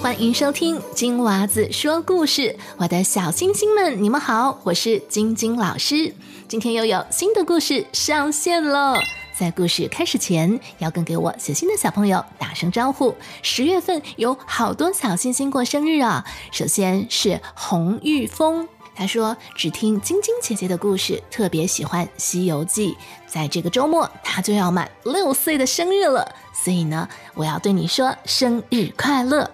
欢迎收听金娃子说故事，我的小星星们，你们好，我是晶晶老师。今天又有新的故事上线了。在故事开始前，要跟给我写信的小朋友打声招呼。十月份有好多小星星过生日啊！首先是洪玉峰，他说只听晶晶姐姐的故事，特别喜欢《西游记》。在这个周末，他就要满六岁的生日了，所以呢，我要对你说生日快乐。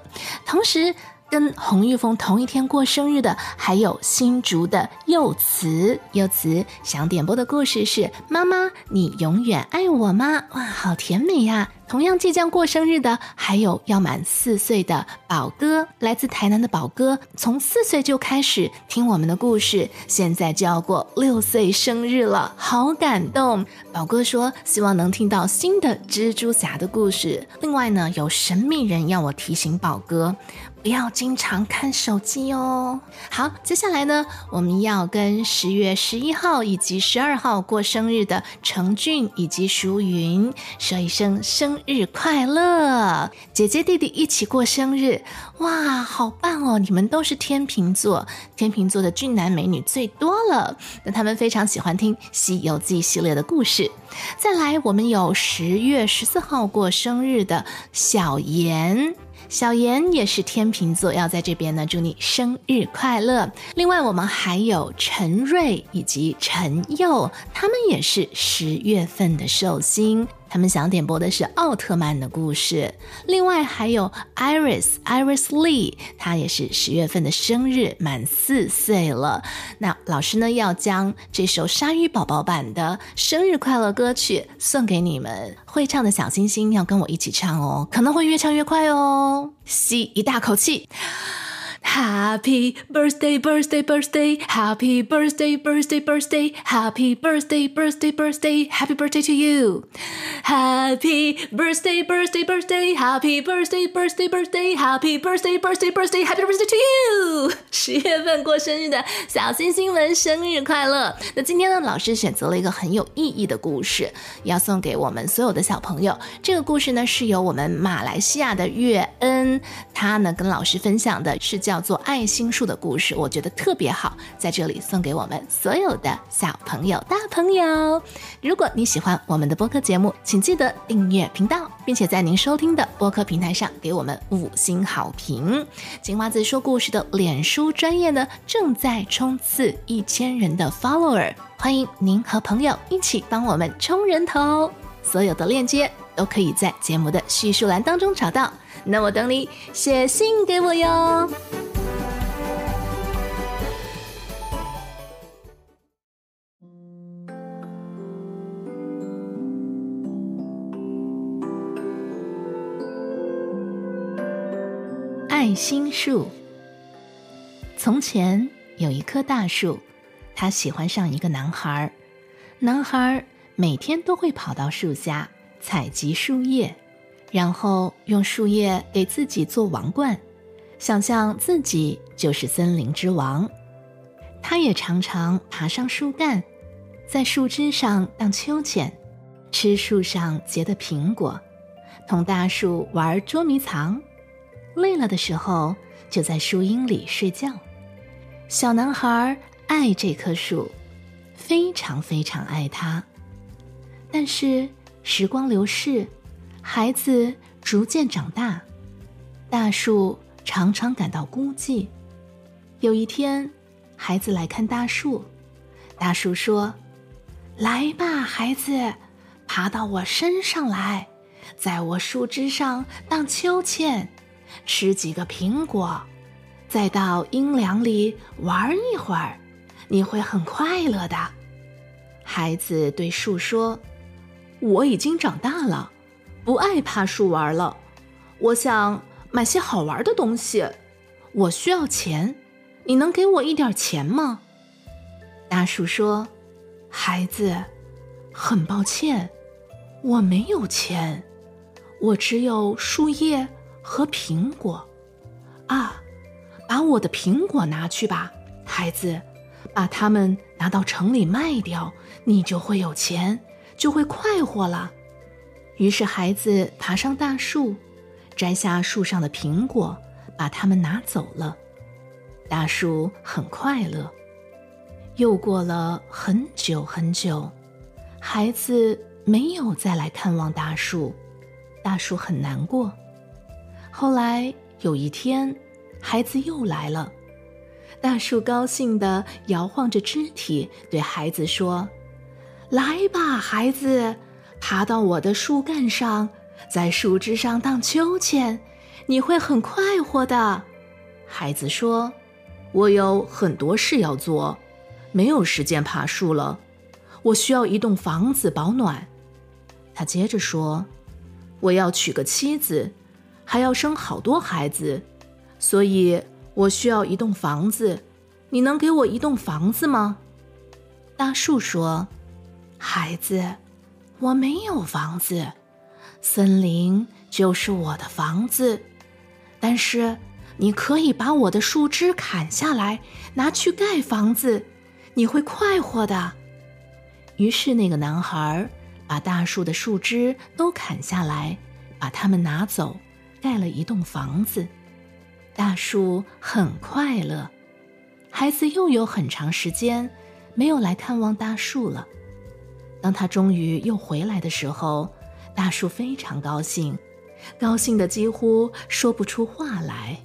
同时，跟洪玉峰同一天过生日的，还有新竹的柚慈。柚慈想点播的故事是：妈妈，你永远爱我吗？哇，好甜美呀！同样即将过生日的，还有要满四岁的宝哥，来自台南的宝哥，从四岁就开始听我们的故事，现在就要过六岁生日了，好感动。宝哥说希望能听到新的蜘蛛侠的故事。另外呢，有神秘人要我提醒宝哥，不要经常看手机哦。好，接下来呢，我们要跟十月十一号以及十二号过生日的程俊以及淑云说一声生。日快乐！姐姐弟弟一起过生日，哇，好棒哦！你们都是天秤座，天秤座的俊男美女最多了。那他们非常喜欢听《西游记》系列的故事。再来，我们有十月十四号过生日的小妍。小妍也是天秤座，要在这边呢，祝你生日快乐。另外，我们还有陈瑞以及陈佑，他们也是十月份的寿星。他们想点播的是奥特曼的故事。另外还有 Iris Iris Lee，她也是十月份的生日，满四岁了。那老师呢要将这首鲨鱼宝宝版的生日快乐歌曲送给你们，会唱的小星星要跟我一起唱哦，可能会越唱越快哦。吸一大口气。Happy birthday, birthday, birthday! Happy birthday, birthday, birthday! Happy birthday, birthday, birthday! Happy birthday to you! Happy birthday, birthday, birthday! Happy birthday, birthday, birthday! Happy birthday, birthday, birthday! Happy birthday to you! 十月份过生日的小星星们，生日快乐！那今天呢，老师选择了一个很有意义的故事，要送给我们所有的小朋友。这个故事呢，是由我们马来西亚的月恩，他呢跟老师分享的是叫。叫做爱心树的故事，我觉得特别好，在这里送给我们所有的小朋友、大朋友。如果你喜欢我们的播客节目，请记得订阅频道，并且在您收听的播客平台上给我们五星好评。金花子说故事的脸书专业呢，正在冲刺一千人的 follower，欢迎您和朋友一起帮我们冲人头。所有的链接都可以在节目的叙述栏当中找到。那我等你写信给我哟。爱心树。从前有一棵大树，它喜欢上一个男孩。男孩每天都会跑到树下采集树叶，然后用树叶给自己做王冠，想象自己就是森林之王。他也常常爬上树干，在树枝上荡秋千，吃树上结的苹果，同大树玩捉迷藏。累了的时候，就在树荫里睡觉。小男孩爱这棵树，非常非常爱它。但是时光流逝，孩子逐渐长大，大树常常感到孤寂。有一天，孩子来看大树，大树说：“来吧，孩子，爬到我身上来，在我树枝上荡秋千。”吃几个苹果，再到阴凉里玩一会儿，你会很快乐的。孩子对树说：“我已经长大了，不爱爬树玩了。我想买些好玩的东西，我需要钱，你能给我一点钱吗？”大树说：“孩子，很抱歉，我没有钱，我只有树叶。”和苹果，啊，把我的苹果拿去吧，孩子，把它们拿到城里卖掉，你就会有钱，就会快活了。于是孩子爬上大树，摘下树上的苹果，把它们拿走了。大树很快乐。又过了很久很久，孩子没有再来看望大树，大树很难过。后来有一天，孩子又来了，大树高兴地摇晃着肢体，对孩子说：“来吧，孩子，爬到我的树干上，在树枝上荡秋千，你会很快活的。”孩子说：“我有很多事要做。”没有时间爬树了，我需要一栋房子保暖。他接着说：“我要娶个妻子，还要生好多孩子，所以我需要一栋房子。你能给我一栋房子吗？”大树说：“孩子，我没有房子，森林就是我的房子。但是你可以把我的树枝砍下来，拿去盖房子。”你会快活的。于是，那个男孩把大树的树枝都砍下来，把它们拿走，盖了一栋房子。大树很快乐。孩子又有很长时间没有来看望大树了。当他终于又回来的时候，大树非常高兴，高兴的几乎说不出话来。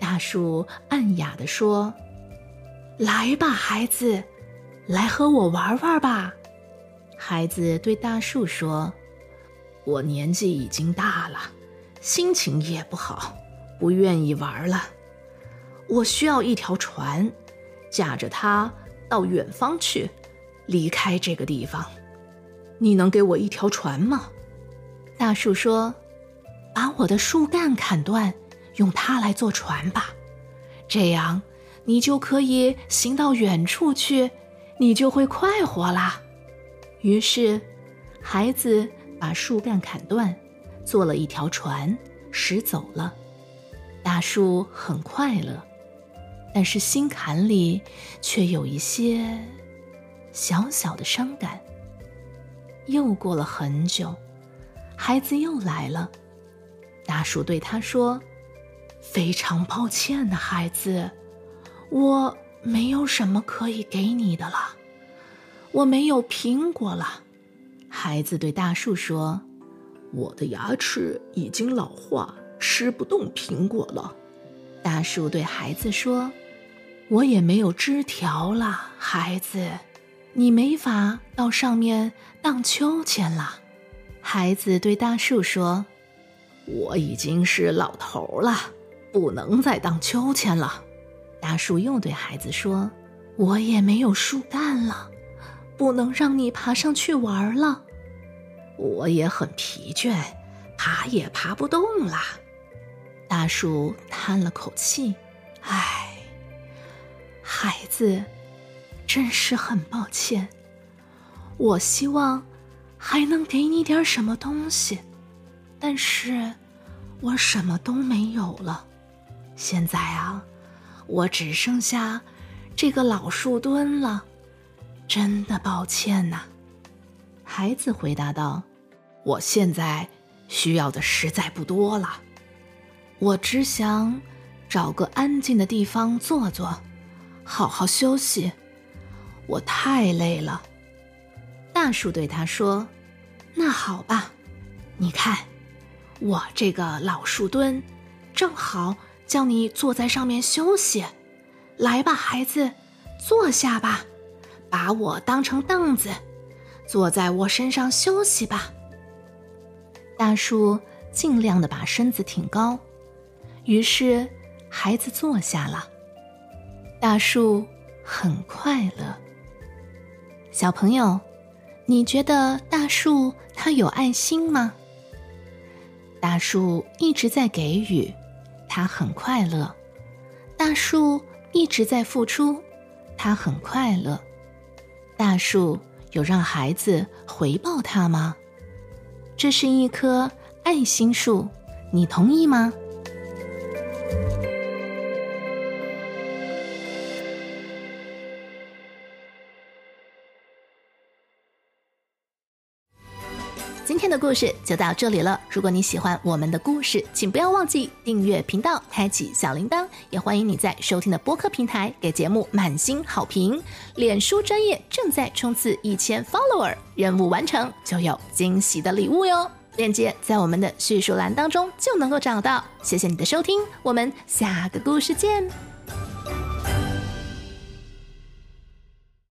大树暗哑地说。来吧，孩子，来和我玩玩吧。孩子对大树说：“我年纪已经大了，心情也不好，不愿意玩了。我需要一条船，驾着它到远方去，离开这个地方。你能给我一条船吗？”大树说：“把我的树干砍断，用它来做船吧，这样。”你就可以行到远处去，你就会快活啦。于是，孩子把树干砍断，做了一条船，驶走了。大树很快乐，但是心坎里却有一些小小的伤感。又过了很久，孩子又来了。大树对他说：“非常抱歉呢，孩子。”我没有什么可以给你的了，我没有苹果了。孩子对大树说：“我的牙齿已经老化，吃不动苹果了。”大树对孩子说：“我也没有枝条了，孩子，你没法到上面荡秋千了。”孩子对大树说：“我已经是老头了，不能再荡秋千了。”大树又对孩子说：“我也没有树干了，不能让你爬上去玩了。我也很疲倦，爬也爬不动了。”大树叹了口气：“唉，孩子，真是很抱歉。我希望还能给你点什么东西，但是我什么都没有了。现在啊。”我只剩下这个老树墩了，真的抱歉呐。孩子回答道：“我现在需要的实在不多了，我只想找个安静的地方坐坐，好好休息。我太累了。”大树对他说：“那好吧，你看，我这个老树墩正好。”叫你坐在上面休息，来吧，孩子，坐下吧，把我当成凳子，坐在我身上休息吧。大树尽量的把身子挺高，于是孩子坐下了。大树很快乐。小朋友，你觉得大树它有爱心吗？大树一直在给予。他很快乐，大树一直在付出，他很快乐。大树有让孩子回报他吗？这是一棵爱心树，你同意吗？今天的故事就到这里了。如果你喜欢我们的故事，请不要忘记订阅频道，开启小铃铛，也欢迎你在收听的播客平台给节目满星好评。脸书专业正在冲刺一千 follower，任务完成就有惊喜的礼物哟。链接在我们的叙述栏当中就能够找到。谢谢你的收听，我们下个故事见。